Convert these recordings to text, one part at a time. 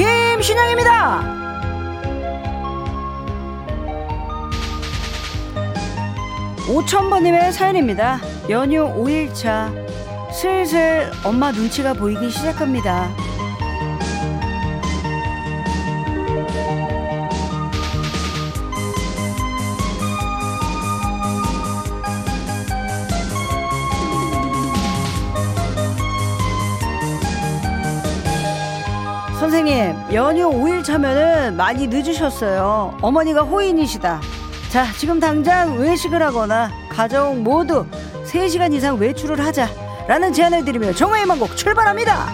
김신영입니다. 5천번님의 사연입니다. 연휴 5일차 슬슬 엄마 눈치가 보이기 시작합니다 연휴 5일 차면은 많이 늦으셨어요. 어머니가 호인이시다. 자, 지금 당장 외식을 하거나 가정 모두 3시간 이상 외출을 하자. 라는 제안을 드리며 정화의 만곡 출발합니다.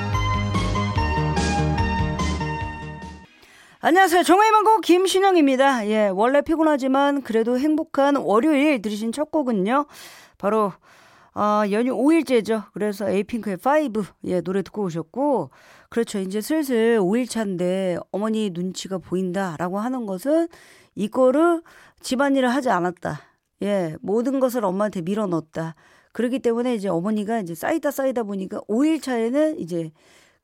안녕하세요. 정화의 만곡 김신영입니다. 예, 원래 피곤하지만 그래도 행복한 월요일 들으신 첫 곡은요. 바로 어, 연휴 5일째죠. 그래서 에이핑크의 5, 예, 노래 듣고 오셨고, 그렇죠. 이제 슬슬 5일 차인데 어머니 눈치가 보인다라고 하는 것은 이거를 집안일을 하지 않았다. 예, 모든 것을 엄마한테 밀어 넣었다. 그렇기 때문에 이제 어머니가 이제 쌓이다 쌓이다 보니까 5일 차에는 이제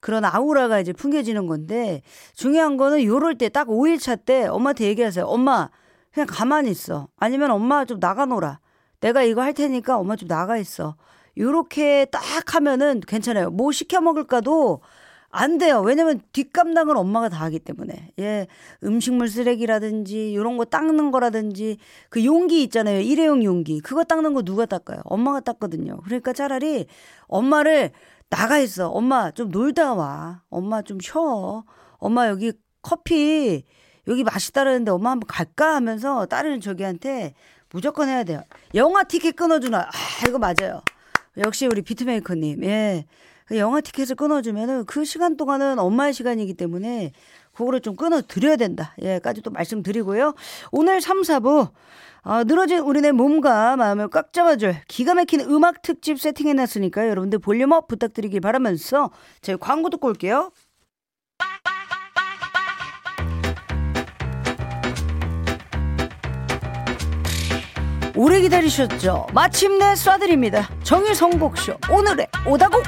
그런 아우라가 이제 풍겨지는 건데 중요한 거는 요럴 때 딱 5일 차 때 엄마한테 얘기하세요. 엄마, 그냥 가만히 있어. 아니면 엄마 좀 나가 놀아. 내가 이거 할 테니까 엄마 좀 나가 있어. 요렇게 딱 하면은 괜찮아요. 뭐 시켜 먹을까도 안 돼요. 왜냐면 뒷감당을 엄마가 다 하기 때문에. 예. 음식물 쓰레기라든지 요런 거 닦는 거라든지 그 용기 있잖아요. 일회용 용기. 그거 닦는 거 누가 닦아요? 엄마가 닦거든요. 그러니까 차라리 엄마를 나가 있어. 엄마 좀 놀다 와. 엄마 좀 쉬어. 엄마 여기 커피 여기 맛있다는데 엄마 한번 갈까 하면서 다른 저기한테 무조건 해야 돼요. 영화 티켓 끊어주나. 아, 이거 맞아요. 역시 우리 비트메이커님. 예. 그 영화 티켓을 끊어주면은 그 시간 동안은 엄마의 시간이기 때문에 그거를 좀 끊어드려야 된다. 예, 까지 또 말씀드리고요. 오늘 3, 4부, 어, 늘어진 우리네 몸과 마음을 꽉 잡아줄 기가 막힌 음악 특집 세팅해놨으니까 여러분들 볼륨업 부탁드리길 바라면서 저희 광고 듣고 올게요. 오래 기다리셨죠? 마침내 쏴드립니다. 정일성곡쇼 오늘의 오다곡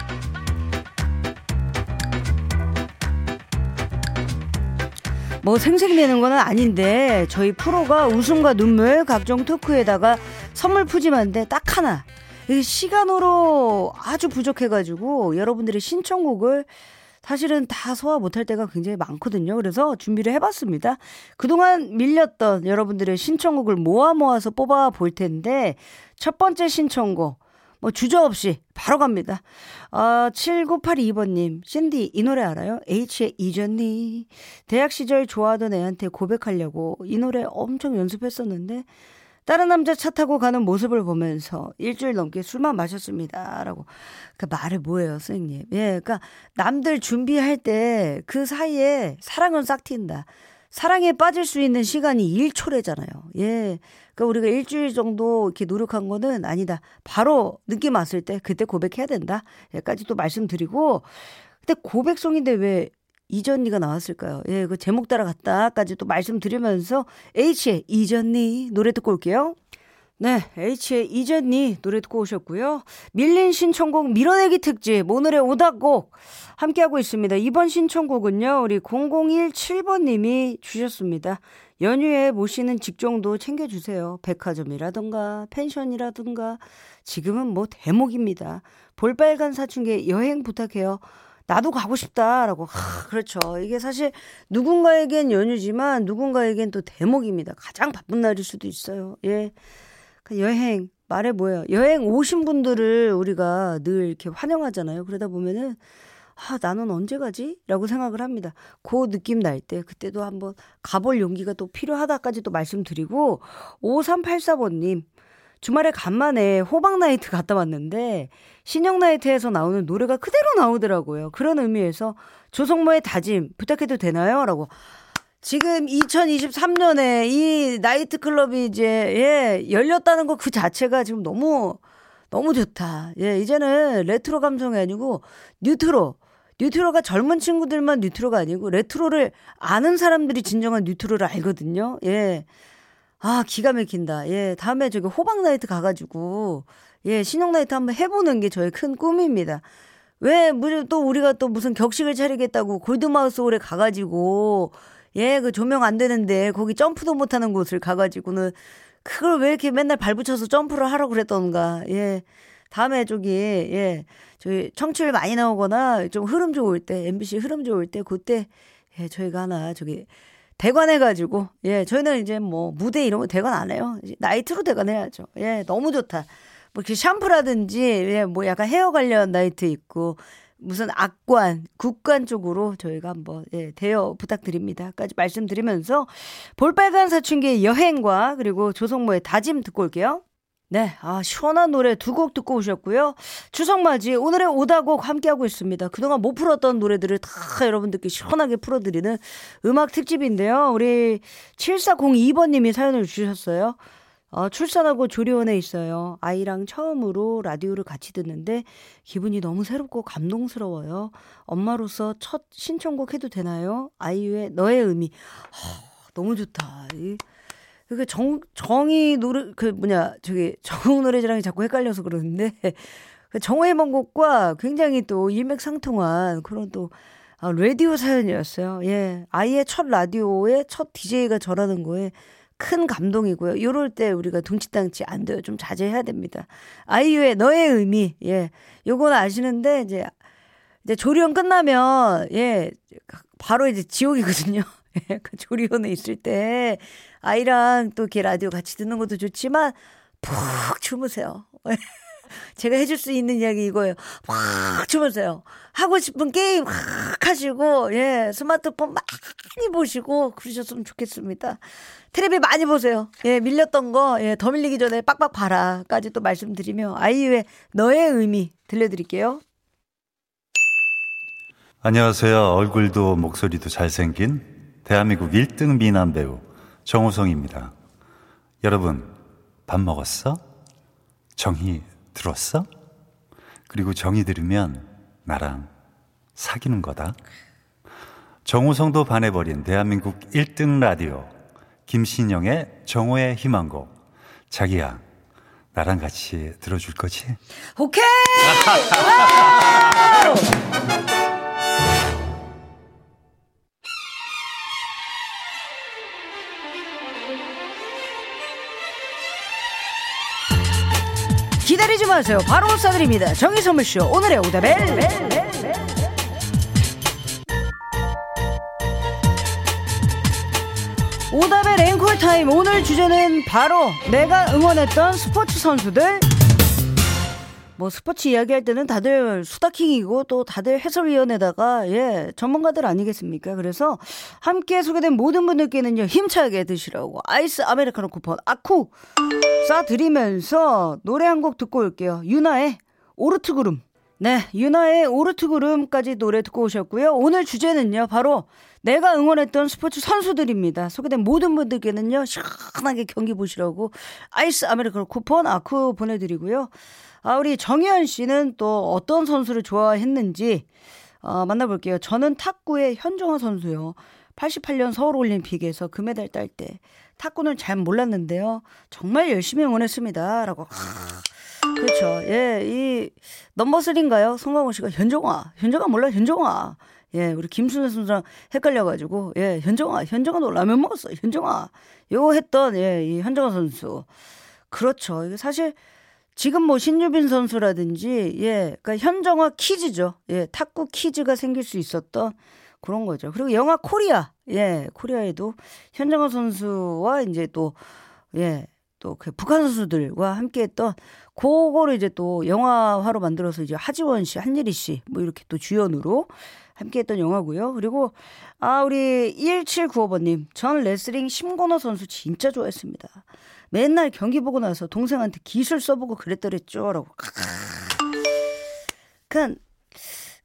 뭐 생색내는 건 아닌데 저희 프로가 웃음과 눈물 각종 토크에다가 선물 푸짐한데 딱 하나 시간으로 아주 부족해가지고 여러분들의 신청곡을 사실은 다 소화 못할 때가 굉장히 많거든요. 그래서 준비를 해봤습니다. 그동안 밀렸던 여러분들의 신청곡을 모아 모아서 뽑아 볼 텐데 첫 번째 신청곡 뭐 주저없이 바로 갑니다. 아, 7982번님, 신디, 이 노래 알아요? H의 이전니. 대학 시절 좋아하던 애한테 고백하려고 이 노래 엄청 연습했었는데, 다른 남자 차 타고 가는 모습을 보면서 일주일 넘게 술만 마셨습니다. 라고. 그 말을 뭐예요, 선생님? 예, 그니까 남들 준비할 때 그 사이에 사랑은 싹 튄다. 사랑에 빠질 수 있는 시간이 1초래잖아요. 예. 그러니까 우리가 일주일 정도 이렇게 노력한 거는 아니다. 바로 느낌 왔을 때 그때 고백해야 된다. 여기까지 또 말씀드리고 근데 고백송인데 왜 이전니가 나왔을까요? 예, 그 제목 따라갔다까지 또 말씀드리면서 H의 이전니 노래 듣고 올게요. 네, H의 이전니 노래 듣고 오셨고요. 밀린 신청곡 밀어내기 특집 오늘의 오답곡 함께하고 있습니다. 이번 신청곡은요. 우리 0017번님이 주셨습니다. 연휴에 모시는 직종도 챙겨주세요. 백화점이라든가 펜션이라든가 지금은 뭐 대목입니다. 볼빨간 사춘기 여행 부탁해요. 나도 가고 싶다라고. 하, 그렇죠. 이게 사실 누군가에겐 연휴지만 누군가에겐 또 대목입니다. 가장 바쁜 날일 수도 있어요. 예. 그 여행 말해 뭐예요? 여행 오신 분들을 우리가 늘 이렇게 환영하잖아요. 그러다 보면은 아, 나는 언제 가지? 라고 생각을 합니다. 그 느낌 날 때, 그때도 한번 가볼 용기가 또 필요하다까지 또 말씀드리고, 5384번님, 주말에 간만에 호박나이트 갔다 왔는데, 신영나이트에서 나오는 노래가 그대로 나오더라고요. 그런 의미에서 조성모의 다짐 부탁해도 되나요? 라고. 지금 2023년에 이 나이트클럽이 이제, 예, 열렸다는 거 그 자체가 지금 너무, 너무 좋다. 예, 이제는 레트로 감성이 아니고 뉴트로. 뉴트로가 젊은 친구들만 뉴트로가 아니고 레트로를 아는 사람들이 진정한 뉴트로를 알거든요. 예. 아, 기가 막힌다. 예. 다음에 저기 호박 나이트 가가지고, 예, 신형 나이트 한번 해보는 게 저의 큰 꿈입니다. 왜, 또 우리가 또 무슨 격식을 차리겠다고 골드마우스 홀에 가가지고, 예, 그 조명 안 되는데, 거기 점프도 못 하는 곳을 가가지고는, 그걸 왜 이렇게 맨날 발붙여서 점프를 하라고 그랬던가, 예. 다음에 저기, 예, 저기 청취율 많이 나오거나 좀 흐름 좋을 때, MBC 흐름 좋을 때, 그때, 예, 저희가 하나, 저기, 대관해가지고, 예, 저희는 이제 뭐, 무대 이런 거 대관 안 해요. 나이트로 대관해야죠. 예, 너무 좋다. 뭐, 그 샴푸라든지, 예, 뭐 약간 헤어 관련 나이트 있고, 무슨 악관, 국관 쪽으로 저희가 한번 예, 대여 부탁드립니다.까지 말씀드리면서 볼빨간 사춘기의 여행과 그리고 조성모의 다짐 듣고 올게요. 네, 아, 시원한 노래 두 곡 듣고 오셨고요. 추석 맞이 오늘의 오다곡 함께하고 있습니다. 그동안 못 풀었던 노래들을 다 여러분들께 시원하게 풀어드리는 음악 특집인데요. 우리 7402번님이 사연을 주셨어요. 어, 출산하고 조리원에 있어요. 아이랑 처음으로 라디오를 같이 듣는데 기분이 너무 새롭고 감동스러워요. 엄마로서 첫 신청곡 해도 되나요? 아이유의 너의 의미. 어, 너무 좋다. 이, 그 정, 정이 노래, 그 뭐냐, 저기, 정우 노래자랑이 자꾸 헷갈려서 그러는데, 그 정호의 먼 곡과 굉장히 또 일맥상통한 그런 또, 아, 라디오 사연이었어요. 예. 아이의 첫 라디오에 첫 DJ가 저라는 거에 큰 감동이고요. 요럴 때 우리가 둥치땅치 안 돼요. 좀 자제해야 됩니다. 아이유의 너의 의미, 예. 요건 아시는데, 이제, 이제 조리원 끝나면, 예, 바로 이제 지옥이거든요. 예, 그 조리원에 있을 때, 아이랑 또 이렇게 라디오 같이 듣는 것도 좋지만 푹 주무세요. 제가 해줄 수 있는 이야기 이거예요. 푹 주무세요. 하고 싶은 게임 확 하시고, 예, 스마트폰 많이 보시고, 그러셨으면 좋겠습니다. 테레비 많이 보세요. 예, 밀렸던 거, 예, 더 밀리기 전에 빡빡 봐라. 까지 또 말씀드리며, 아이유의 너의 의미 들려드릴게요. 안녕하세요. 얼굴도 목소리도 잘생긴 대한민국 1등 미남 배우 정우성입니다. 여러분, 밥 먹었어? 정이 들었어? 그리고 정이 들으면 나랑 사귀는 거다. 정우성도 반해버린 대한민국 1등 라디오. 김신영의 정오의 희망곡. 자기야, 나랑 같이 들어줄 거지? 오케이! 기다리지 마세요. 바로 쏴드립니다. 정의 선물쇼 오늘의 오다벨. 오답의 앵콜 타임 오늘 주제는 바로 내가 응원했던 스포츠 선수들 뭐 스포츠 이야기할 때는 다들 수다킹이고 또 다들 해설위원에다가 예 전문가들 아니겠습니까? 그래서 함께 소개된 모든 분들께는요 힘차게 드시라고 아이스 아메리카노 쿠폰 아쿠 쏴드리면서 노래 한 곡 듣고 올게요. 윤하의 오르트구름. 네, 윤하의 오르트구름까지 노래 듣고 오셨고요. 오늘 주제는요 바로 내가 응원했던 스포츠 선수들입니다. 소개된 모든 분들께는요 시원하게 경기 보시라고 아이스 아메리카노 쿠폰 아쿠 보내드리고요. 아, 우리 정현 씨는 또 어떤 선수를 좋아했는지 어, 만나볼게요. 저는 탁구의 현정화 선수요. 88년 서울올림픽에서 금메달 딸 때 탁구는 잘 몰랐는데요. 정말 열심히 응원했습니다. 라고. 그렇죠. 예, 이 넘버3인가요? 송강호 씨가 현정화. 현정화 몰라? 현정화. 예, 우리 임춘애 선수랑 헷갈려가지고, 예, 현정화. 현정화 너 라면 먹었어. 현정화. 요거 했던, 예, 이 현정화 선수. 그렇죠. 이게 사실 지금 뭐 신유빈 선수라든지 예, 그러니까 현정화 kids죠. 예, 탁구 kids가 생길 수 있었던 그런 거죠. 그리고 영화 코리아 예, 코리아에도 현정화 선수와 이제 또 예, 또 그 북한 선수들과 함께했던 그거를 이제 또 영화화로 만들어서 이제 하지원 씨, 한예리 씨 뭐 이렇게 또 주연으로 함께했던 영화고요. 그리고 아 우리 1795번님 전 레슬링 심권호 선수 진짜 좋아했습니다. 맨날 경기 보고 나서 동생한테 기술 써보고 그랬더랬죠. 라고. 그니까,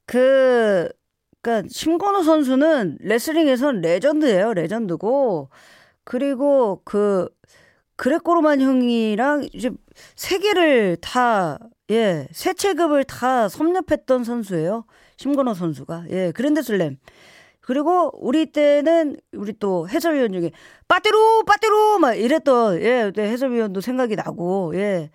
그, 그니까, 심권호 선수는 레슬링에선 레전드예요. 레전드고. 그리고 그, 그레코로만 형이랑 이제 세계를 다, 예, 세 체급을 다 섭렵했던 선수예요. 심건호 선수가. 예, 그랜드 슬램. 그리고 우리 때는 우리 또 해설위원 중에 빠띠로 빠띠로 막 이랬던 예 해설위원도 생각이 나고 예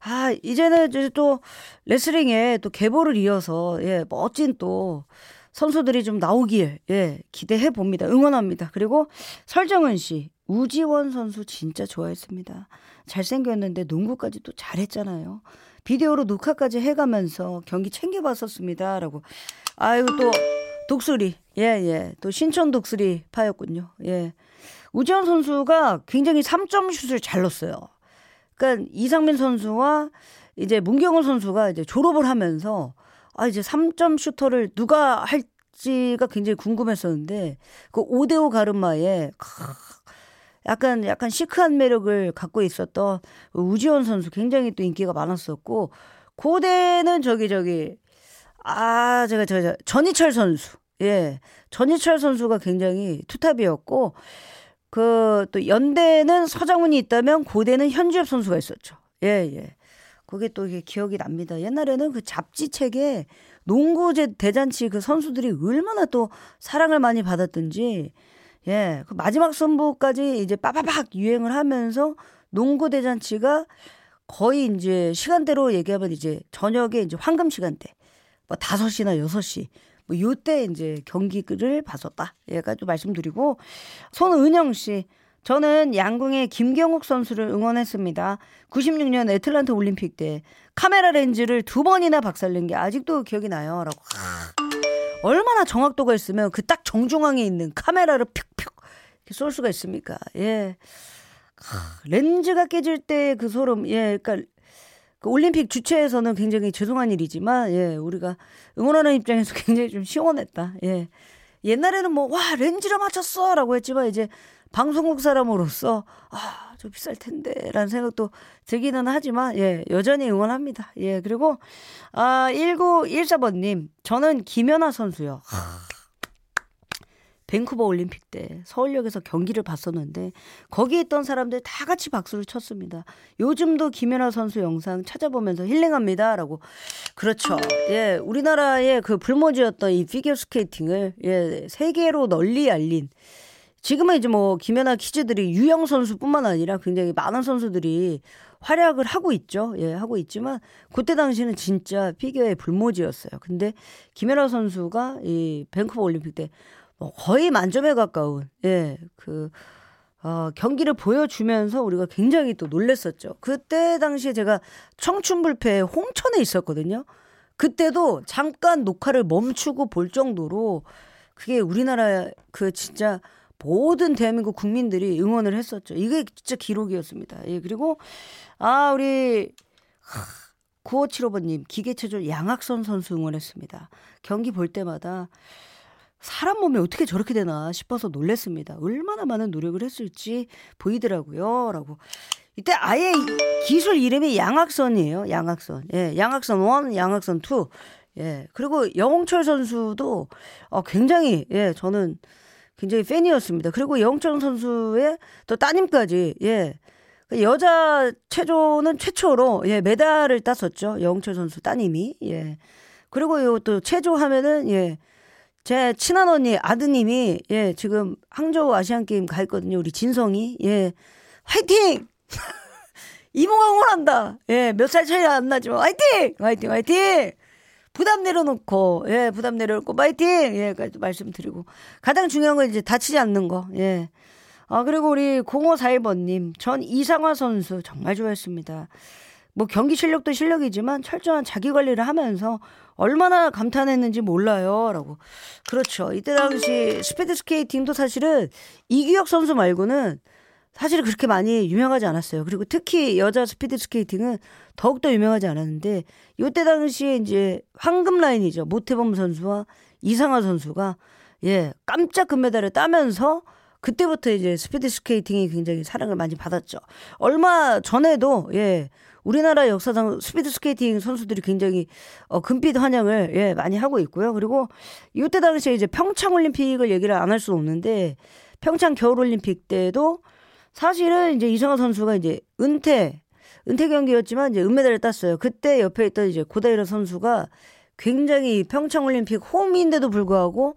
아, 이제는 이제 또 레슬링에 또 계보를 이어서, 예, 멋진 또 선수들이 좀 나오길, 예, 기대해 봅니다. 응원합니다. 그리고 설정은 씨, 우지원 선수 진짜 좋아했습니다. 잘생겼는데 농구까지 또 잘했잖아요. 비디오로 녹화까지 해가면서 경기 챙겨봤었습니다. 라고. 아유, 또, 독수리. 예, 예. 또 신촌 독수리 파였군요. 예. 우지원 선수가 굉장히 3점 슛을 잘 넣었어요. 그러니까 이상민 선수와 이제 문경호 선수가 이제 졸업을 하면서 아 이제 3점 슈터를 누가 할지가 굉장히 궁금했었는데 그 5대5 가르마에 약간 약간 시크한 매력을 갖고 있었던 우지원 선수 굉장히 또 인기가 많았었고 고대는 저기 저기 아 제가 제가 전희철 선수 예 전희철 선수가 굉장히 투탑이었고 그 또 연대는 서장훈이 있다면 고대는 현주엽 선수가 있었죠. 예, 예. 그게 또 이게 기억이 납니다. 옛날에는 그 잡지책에 농구 대잔치 그 선수들이 얼마나 또 사랑을 많이 받았든지 예, 그 마지막 선부까지 이제 빠바박 유행을 하면서 농구 대잔치가 거의 이제 시간대로 얘기하면 이제 저녁에 이제 황금 시간대 뭐 5시나 6시 뭐 요때 이제 경기를 봤었다. 얘가지고 말씀드리고 손은영 씨 저는 양궁의 김경욱 선수를 응원했습니다. 96년 애틀란타 올림픽 때 카메라 렌즈를 두 번이나 박살낸 게 아직도 기억이 나요. 라고. 얼마나 정확도가 있으면 그 딱 정중앙에 있는 카메라를 픽픽 쏠 수가 있습니까? 예. 렌즈가 깨질 때 그 소름, 예, 그러니까 그 올림픽 주최에서는 굉장히 죄송한 일이지만 예 우리가 응원하는 입장에서 굉장히 좀 시원했다. 예 옛날에는 뭐 와 렌즈를 맞췄어 라고 했지만 이제 방송국 사람으로서 아 좀 비쌀 텐데라는 생각도 들기는 하지만 예 여전히 응원합니다. 예 그리고 아 1914번 님 저는 김연아 선수요. 밴쿠버 올림픽 때 서울역에서 경기를 봤었는데 거기에 있던 사람들 다 같이 박수를 쳤습니다. 요즘도 김연아 선수 영상 찾아보면서 힐링합니다라고. 그렇죠. 예, 우리나라의 그 불모지였던 이 피겨 스케이팅을 예, 세계로 널리 알린 지금은 이제 뭐 김연아 키즈들이 유영 선수뿐만 아니라 굉장히 많은 선수들이 활약을 하고 있죠. 예, 하고 있지만 그때 당시는 진짜 피겨의 불모지였어요. 근데 김연아 선수가 이 밴쿠버 올림픽 때뭐 거의 만점에 가까운 예, 그 어, 경기를 보여주면서 우리가 굉장히 또 놀랬었죠. 그때 당시에 제가 청춘불패 홍천에 있었거든요. 그때도 잠깐 녹화를 멈추고 볼 정도로 그게 우리나라 그 진짜 모든 대한민국 국민들이 응원을 했었죠. 이게 진짜 기록이었습니다. 예, 그리고 아, 우리 9575번님 기계체조 양학선 선수 응원했습니다. 경기 볼 때마다 사람 몸에 어떻게 저렇게 되나 싶어서 놀랬습니다. 얼마나 많은 노력을 했을지 보이더라고요. 라고. 이때 아예 기술 이름이 양악선이에요. 양악선. 예, 양악선 1, 양악선 2. 예. 그리고 영홍철 선수도 어, 굉장히, 예, 저는 굉장히 팬이었습니다. 그리고 영홍철 선수의 또 따님까지, 예. 그 여자 체조는 최초로, 예, 메달을 땄었죠. 영홍철 선수 따님이, 예. 그리고 요 또 체조 하면은, 예. 제 친한 언니 아드님이 예 지금 항저우 아시안 게임 가 있거든요. 우리 진성이 예 화이팅! 이모가 응원한다. 예 몇 살 차이 안 나지만 화이팅! 화이팅! 화이팅! 부담 내려놓고 예 부담 내려놓고 화이팅! 예까지 말씀드리고 가장 중요한 건 이제 다치지 않는 거 예. 아 그리고 우리 0541번님 전 이상화 선수 정말 좋아했습니다. 뭐 경기 실력도 실력이지만 철저한 자기 관리를 하면서 얼마나 감탄했는지 몰라요. 라고. 그렇죠. 이때 당시 스피드 스케이팅도 사실은 이규혁 선수 말고는 사실 그렇게 많이 유명하지 않았어요. 그리고 특히 여자 스피드 스케이팅은 더욱더 유명하지 않았는데 이때 당시에 이제 황금 라인이죠. 모태범 선수와 이상화 선수가 예, 깜짝 금메달을 따면서 그때부터 이제 스피드 스케이팅이 굉장히 사랑을 많이 받았죠. 얼마 전에도 예, 우리나라 역사상 스피드 스케이팅 선수들이 굉장히 어, 금빛 환영을 예, 많이 하고 있고요. 그리고 이때 당시에 이제 평창 올림픽을 얘기를 안 할 수 없는데 평창 겨울 올림픽 때도 사실은 이제 이성화 선수가 이제 은퇴 은퇴 경기였지만 이제 은메달을 땄어요. 그때 옆에 있던 이제 고다이라 선수가 굉장히 평창 올림픽 홈인데도 불구하고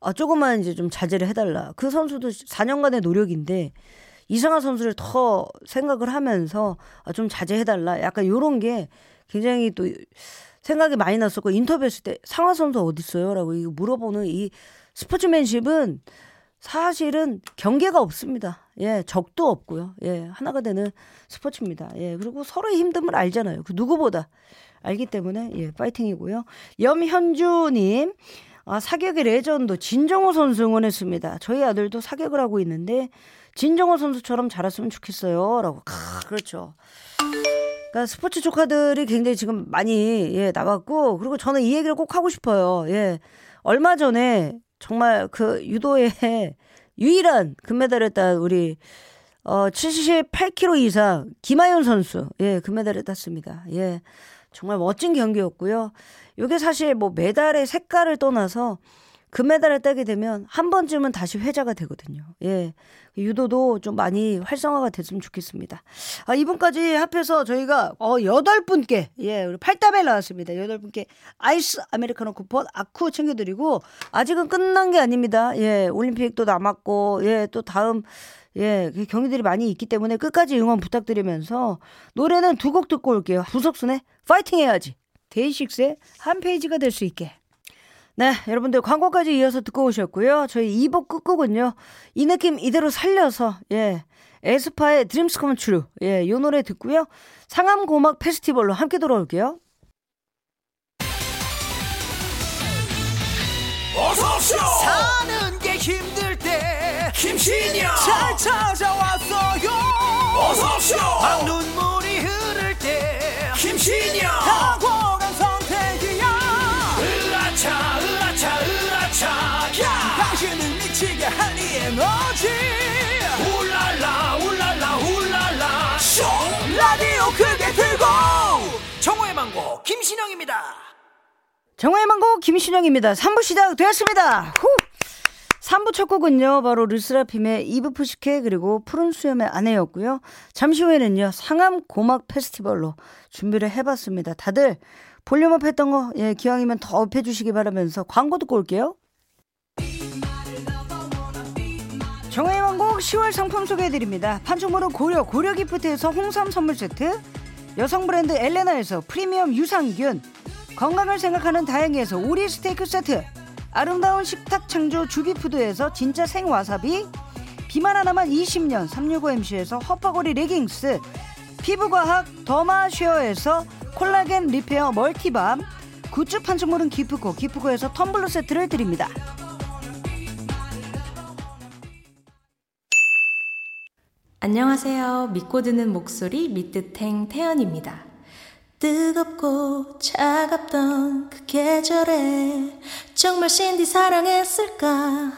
아 조금만 이제 좀 자제를 해달라. 그 선수도 4년간의 노력인데 이상한 선수를 더 생각을 하면서 아, 좀 자제해달라. 약간 요런 게 굉장히 또 생각이 많이 났었고 인터뷰했을 때 상하 선수 어디 있어요?라고 이거 물어보는 이 스포츠맨십은 사실은 경계가 없습니다. 예, 적도 없고요. 예, 하나가 되는 스포츠입니다. 예, 그리고 서로의 힘듦을 알잖아요. 그 누구보다 알기 때문에 예, 파이팅이고요. 염현주님. 아, 사격의 레전드 진종오 선수 응원했습니다. 저희 아들도 사격을 하고 있는데 진종오 선수처럼 자랐으면 좋겠어요. 라고. 아, 그렇죠. 그러니까 스포츠 조카들이 굉장히 지금 많이 예, 나왔고 그리고 저는 이 얘기를 꼭 하고 싶어요. 예. 얼마 전에 정말 그 유도의 유일한 금메달을 딴 우리 어 78kg 이상 김하윤 선수 예 금메달을 땄습니다. 예 정말 멋진 경기였고요. 이게 사실 뭐 메달의 색깔을 떠나서 금메달을 따게 되면 한 번쯤은 다시 회자가 되거든요. 예. 유도도 좀 많이 활성화가 됐으면 좋겠습니다. 아, 이분까지 합해서 저희가 어, 여덟 분께 예, 우리 팔다벨 나왔습니다. 여덟 분께 아이스 아메리카노 쿠폰 아쿠 챙겨드리고 아직은 끝난 게 아닙니다. 예, 올림픽도 남았고 예, 또 다음 예, 그 경기들이 많이 있기 때문에 끝까지 응원 부탁드리면서 노래는 두 곡 듣고 올게요. 부석순의 파이팅 해야지. 데이식스의 한 페이지가 될 수 있게. 네, 여러분들 광고까지 이어서 듣고 오셨고요. 저희 2부 끝곡은요. 이 느낌 이대로 살려서 예. 에스파의 Dreams Come True. 예, 요 노래 듣고요. 상암 고막 페스티벌로 함께 돌아올게요. 어서 오쇼! 사는 게 힘들 때 김신영 잘 찾아왔어요. 어서 오쇼! 눈물이 흐를 때 김신 김신영입니다. 정오의 희망곡 김신영입니다. 3부 시작되었습니다. 후! 3부 첫 곡은요, 바로 르세라핌의 이브 프시케 그리고 푸른 수염의 아내였고요. 잠시 후에는요, 상암 고막 페스티벌로 준비를 해봤습니다. 다들 볼륨 up 했던 거, 예, 기왕이면 더 up해주시기 바라면서 광고 듣고 올게요. 정오의 희망곡 10월 상품 소개해드립니다. 판촉물은 고려, 고려 기프트에서 홍삼 선물 세트, 여성 브랜드 엘레나에서 프리미엄 유산균, 건강을 생각하는 다행히에서 오리 스테이크 세트, 아름다운 식탁 창조 주비푸드에서 진짜 생와사비, 비만 하나만 20년 365MC에서 허파고리 레깅스, 피부과학 더마쉐어에서 콜라겐 repair multi balm, 굿즈 판촉물은 기프코, 기프코에서 텀블러 세트를 드립니다. 안녕하세요. 믿고 듣는 목소리 미뜨탱 태연입니다. 뜨겁고 차갑던 그 계절에 정말 신디 사랑했을까?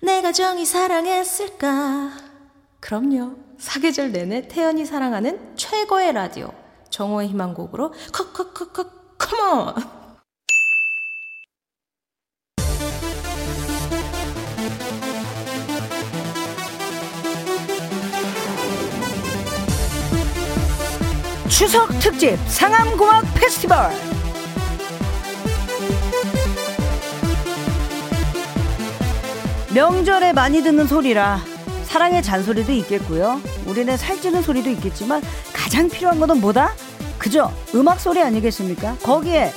내가 정이 사랑했을까? 그럼요. 사계절 내내 태연이 사랑하는 최고의 라디오 정호의 희망곡으로 컷컷컷컷 컴온! 추석 특집 상암고막 페스티벌 명절에 많이 듣는 소리라 사랑의 잔소리도 있겠고요 우리네 살찌는 소리도 있겠지만 가장 필요한 것은 뭐다? 그죠? 음악 소리 아니겠습니까? 거기에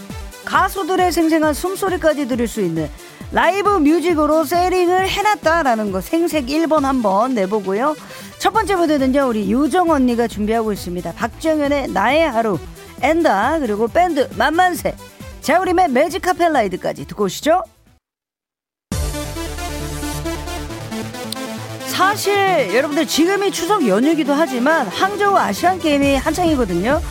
가수들의 생생한 숨소리까지 들을 수 있는 라이브 뮤직으로 세링을 해놨다라는 거 생색 1번 한번 내보고요. 첫 번째 무대는요, 우리 유정 언니가 준비하고 있습니다. 박정현의 나의 하루, and the, 그리고 밴드 만만세, 자우림의 Magic Carpet Ride까지 듣고 오시죠. 사실 여러분들 지금이 추석 연휴기도 하지만 항저우 아시안 게임이 한창이거든요.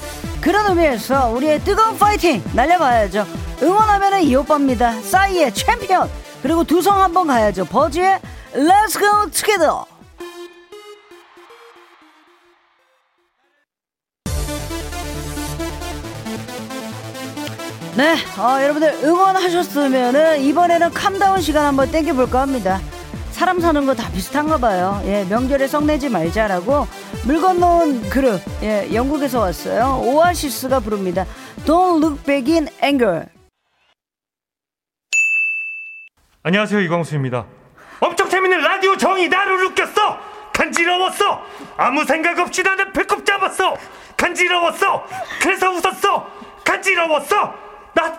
그런 의미에서 우리의 뜨거운 파이팅 날려봐야죠. 응원하면은 이 오빠입니다. 싸이의 챔피언 그리고 두성 한번 가야죠. 버즈의 Let's Go. 네, 어, 여러분들 응원하셨으면은 이번에는 캄다운 시간 한번 땡겨볼까 합니다. 사람 사는 거 다 비슷한가 봐요. 예, 명절에 성내지 말자라고 물 건너온 그룹, 예, 영국에서 왔어요. 오아시스가 부릅니다. Don't look back in anger. 안녕하세요 이광수입니다. 엄청 재밌는 라디오 정이 나를 웃겼어. 간지러웠어 아무 생각 없이 나는 배꼽 잡았어 간지러웠어 그래서 웃었어 간지러웠어 나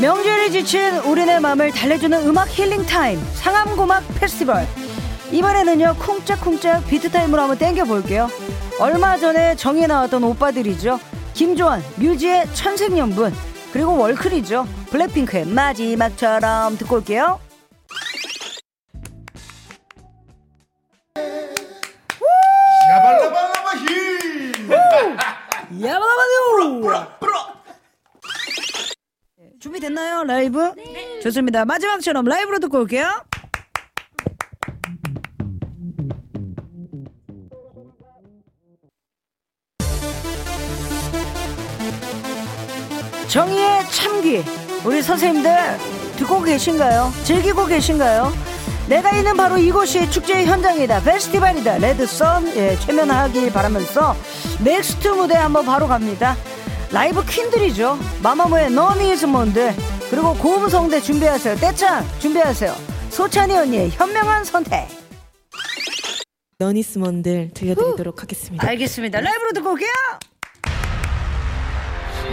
명절에 지친 우리네 마음을 달래주는 음악 힐링 타임 상암고막 페스티벌. 이번에는요 쿵짝쿵짝 비트타임으로 한번 땡겨볼게요. 얼마 전에 정희에 나왔던 오빠들이죠. 김조한 뮤지의 천생연분 그리고 월클이죠. 블랙핑크의 마지막처럼 듣고 올게요 준비됐나요 라이브? 좋습니다. 마지막처럼 라이브로 듣고 올게요. 정오의 희망곡 우리 선생님들 듣고 계신가요? 즐기고 계신가요? 내가 있는 바로 이곳이 축제의 현장이다. 페스티벌이다. red sun 예, 최면하길 바라면서 next 무대 한번 바로 갑니다 라이브 퀸들이죠 마마무의 너니즈몬들 그리고 고음성대 준비하세요 떼창 준비하세요 소찬이 언니의 현명한 선택 너니스먼들 들려드리도록 하겠습니다. 알겠습니다 라이브로 듣고 올게요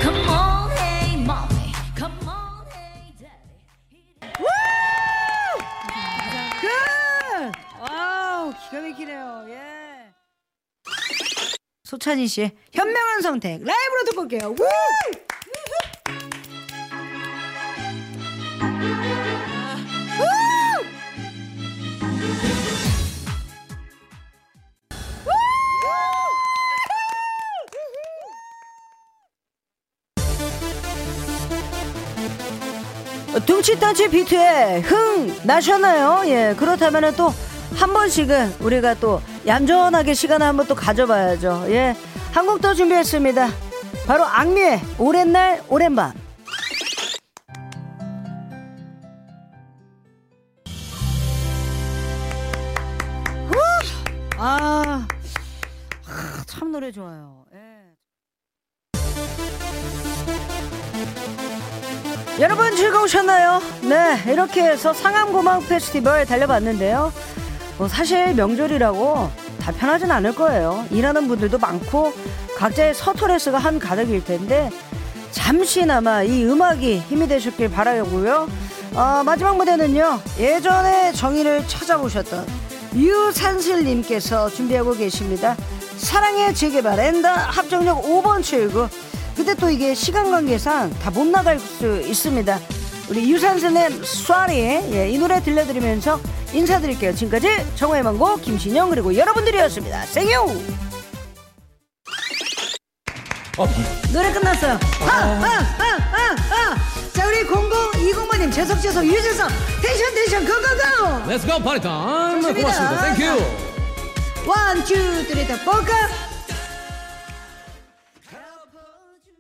Come on, hey, mommy. Come on, hey, daddy. 끝! 와우, 기가 막히네요. 예. 소찬희 씨의 현명한 선택 라이브로 듣고 올게요. 우! 둥치땅치 비트에 흥 나셨나요? 예, 그렇다면 또 한 번씩은 우리가 또 얌전하게 시간을 한번 또 가져봐야죠. 예, 한 곡 더 준비했습니다. 바로 악뮤의 오랜 날 오랜 밤. 후! 아, 하, 참 노래 좋아요. 예. 여러분 즐거우셨나요? 네, 이렇게 해서 상암고막 페스티벌 달려봤는데요. 뭐 사실 명절이라고 다 편하진 않을 거예요. 일하는 분들도 많고 각자의 서터레스가 한 가득일 텐데 잠시나마 이 음악이 힘이 되셨길 바라고요. 어, 마지막 무대는요. 예전에 정의를 찾아보셨던 유산슬님께서 준비하고 계십니다. 사랑의 재개발 엔다 합정역 5번 출구. 근데 또 이게 시간 관계상 다 못 나갈 수 있습니다. 우리 유산슬님 쏘리 예, 이 노래 들려드리면서 인사드릴게요. 지금까지 정호의 망고 김신영 그리고 여러분들이었습니다. 생유. 노래 끝났어요. 아, 아, 아, 아, 아. 자 우리 0020번님 재석 재석 유재석 텐션 텐션 고고고. 렛츠고 파리 타임 좋습니다. 고맙습니다 땡큐 원, 투, 쓰리, 더, 포카.